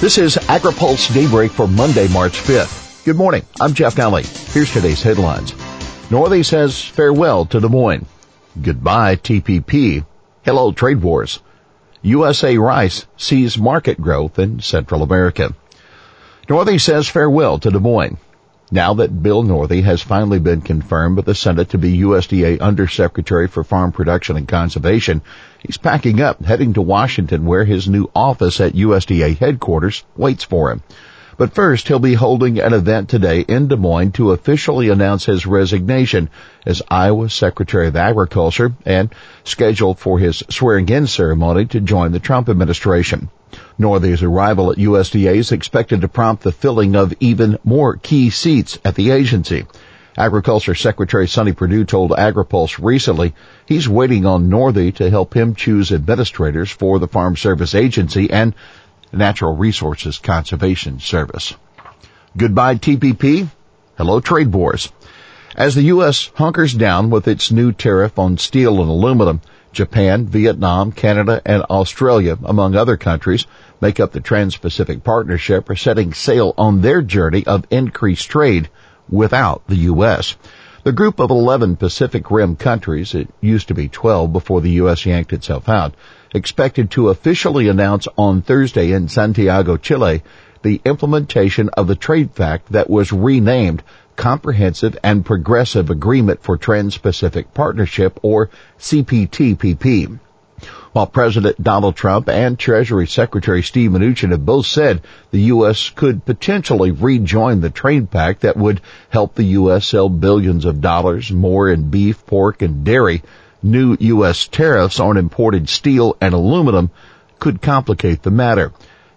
This is AgriPulse Daybreak for Monday, March 5th. Good morning. I'm Jeff Nalley. Here's today's headlines. Northey says farewell to Des Moines. Goodbye TPP. Hello trade wars. USA rice sees market growth in Central America. Northey says farewell to Des Moines. Now that Bill Northey has finally been confirmed by the Senate to be USDA Undersecretary for Farm Production and Conservation, he's packing up, heading to Washington where his new office at USDA headquarters waits for him. But first, he'll be holding an event today in Des Moines to officially announce his resignation as Iowa Secretary of Agriculture and scheduled for his swearing-in ceremony to join the Trump administration. Northey's arrival at USDA is expected to prompt the filling of even more key seats at the agency. Agriculture Secretary Sonny Perdue told AgriPulse recently he's waiting on Northey to help him choose administrators for the Farm Service Agency and Natural Resources Conservation Service. Goodbye TPP. Hello trade wars. As the U.S. hunkers down with its new tariff on steel and aluminum, Japan, Vietnam, Canada, and Australia, among other countries, make up the Trans-Pacific Partnership are setting sail on their journey of increased trade without the U.S. The group of 11 Pacific Rim countries, it used to be 12 before the U.S. yanked itself out, expected to officially announce on Thursday in Santiago, Chile, the implementation of the trade pact that was renamed Comprehensive and Progressive Agreement for Trans-Pacific Partnership or CPTPP. While President Donald Trump and Treasury Secretary Steve Mnuchin have both said the U.S. could potentially rejoin the trade pact that would help the U.S. sell billions of dollars more in beef, pork, and dairy, new U.S. tariffs on imported steel and aluminum could complicate the matter.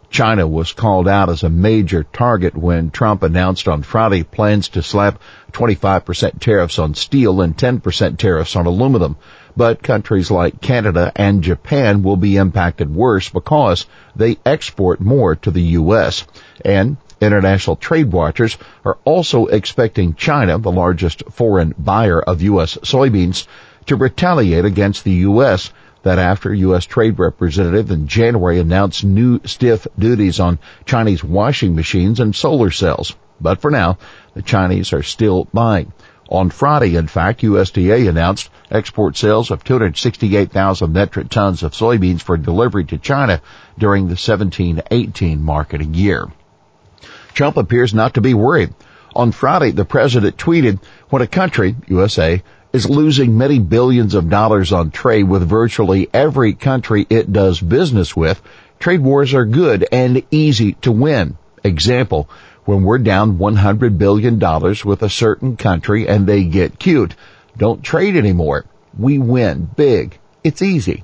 China was called out as a major target when Trump announced on Friday plans to slap 25% tariffs on steel and 10% tariffs on aluminum. But countries like Canada and Japan will be impacted worse because they export more to the U.S. And international trade watchers are also expecting China, the largest foreign buyer of U.S. soybeans, to retaliate against the U.S. That after U.S. Trade Representative in January announced new stiff duties on Chinese washing machines and solar cells. But for now, the Chinese are still buying. On Friday, in fact, USDA announced export sales of 268,000 metric tons of soybeans for delivery to China during the 17-18 marketing year. Trump appears not to be worried. On Friday, the president tweeted, when a country, USA, is losing many billions of dollars on trade with virtually every country it does business with, trade wars are good and easy to win. Example, when we're down $100 billion with a certain country and they get cute, don't trade anymore. We win big. It's easy.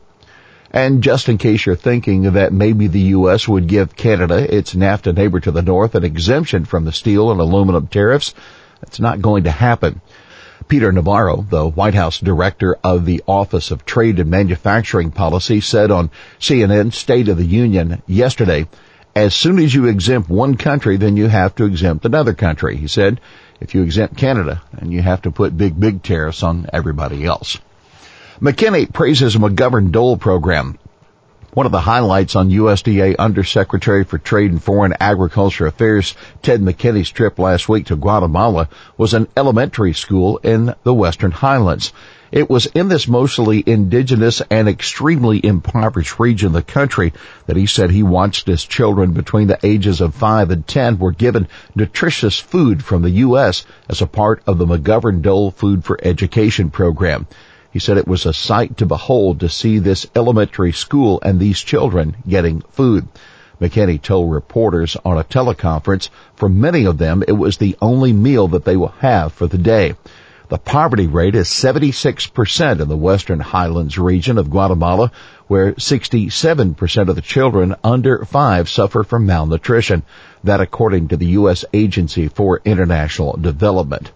And just in case you're thinking that maybe the U.S. would give Canada, its NAFTA neighbor to the north, an exemption from the steel and aluminum tariffs, that's not going to happen. Peter Navarro, the White House director of the Office of Trade and Manufacturing Policy, said on CNN State of the Union yesterday, as soon as you exempt one country, then you have to exempt another country. He said, if you exempt Canada, then you have to put big, big tariffs on everybody else. McKinney praises McGovern Dole program. One of the highlights on USDA Undersecretary for Trade and Foreign Agriculture Affairs Ted McKinney's trip last week to Guatemala was an elementary school in the Western Highlands. It was in this mostly indigenous and extremely impoverished region of the country that he said he watched as children between the ages of 5 and 10 were given nutritious food from the U.S. as a part of the McGovern Dole Food for Education program. He said it was a sight to behold to see this elementary school and these children getting food. McKinney told reporters on a teleconference for many of them it was the only meal that they will have for the day. The poverty rate is 76% in the western highlands region of Guatemala, where 67% of the children under five suffer from malnutrition. That according to the U.S. Agency for International Development.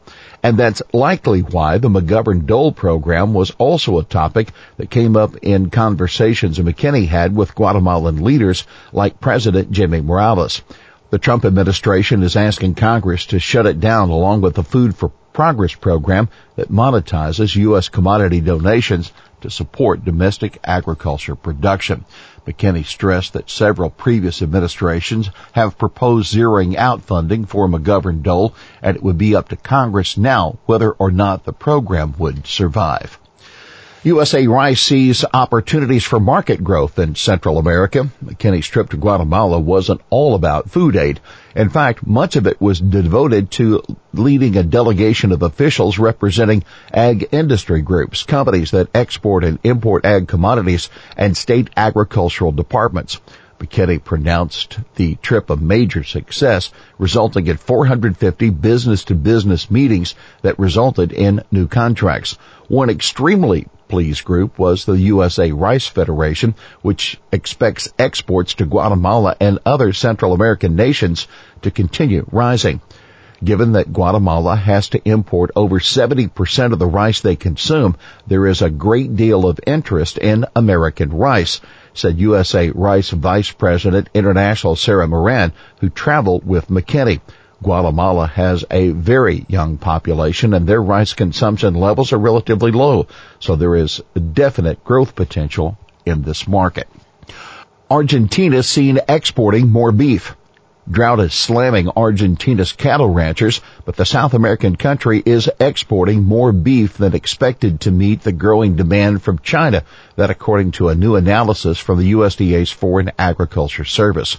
And that's likely why the McGovern Dole program was also a topic that came up in conversations McKinney had with Guatemalan leaders like President Jimmy Morales. The Trump administration is asking Congress to shut it down along with the Food for Progress program that monetizes U.S. commodity donations to support domestic agriculture production. McKinney stressed that several previous administrations have proposed zeroing out funding for McGovern Dole and it would be up to Congress now whether or not the program would survive. USA Rice sees opportunities for market growth in Central America. McKinney's trip to Guatemala wasn't all about food aid. In fact, much of it was devoted to leading a delegation of officials representing ag industry groups, companies that export and import ag commodities, and state agricultural departments. McKinney pronounced the trip a major success, resulting in 450 business to business meetings that resulted in new contracts. One extremely pleased group was the USA Rice Federation, which expects exports to Guatemala and other Central American nations to continue rising. Given that Guatemala has to import over 70% of the rice they consume, there is a great deal of interest in American rice, said USA Rice Vice President International Sarah Moran, who traveled with McKinney. Guatemala has a very young population and their rice consumption levels are relatively low, so there is definite growth potential in this market. Argentina seen exporting more beef. Drought is slamming Argentina's cattle ranchers, but the South American country is exporting more beef than expected to meet the growing demand from China, that according to a new analysis from the USDA's Foreign Agriculture Service.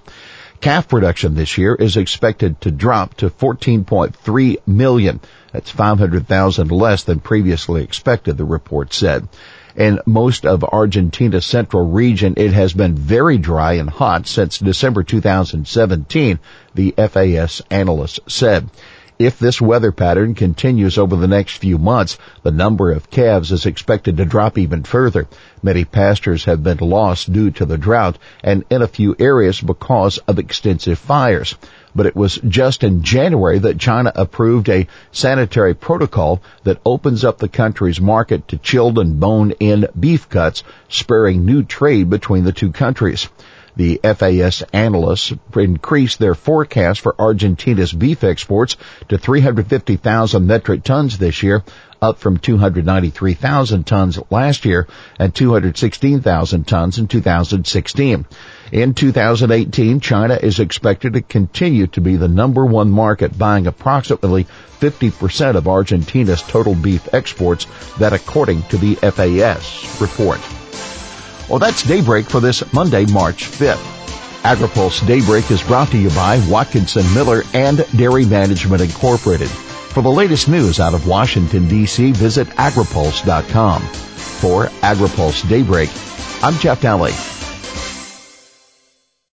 Calf production this year is expected to drop to 14.3 million. That's 500,000 less than previously expected, the report said. In most of Argentina's central region, it has been very dry and hot since December 2017, the FAS analyst said. If this weather pattern continues over the next few months, the number of calves is expected to drop even further. Many pastures have been lost due to the drought and in a few areas because of extensive fires. But it was just in January that China approved a sanitary protocol that opens up the country's market to chilled and bone-in beef cuts, spurring new trade between the two countries. The FAS analysts increased their forecast for Argentina's beef exports to 350,000 metric tons this year, up from 293,000 tons last year and 216,000 tons in 2016. In 2018, China is expected to continue to be the number one market buying approximately 50% of Argentina's total beef exports, that according to the FAS report. Well, that's Daybreak for this Monday, March 5th. AgriPulse Daybreak is brought to you by Watkinson Miller and Dairy Management Incorporated. For the latest news out of Washington, D.C., visit agripulse.com. For AgriPulse Daybreak, I'm Jeff Nalley.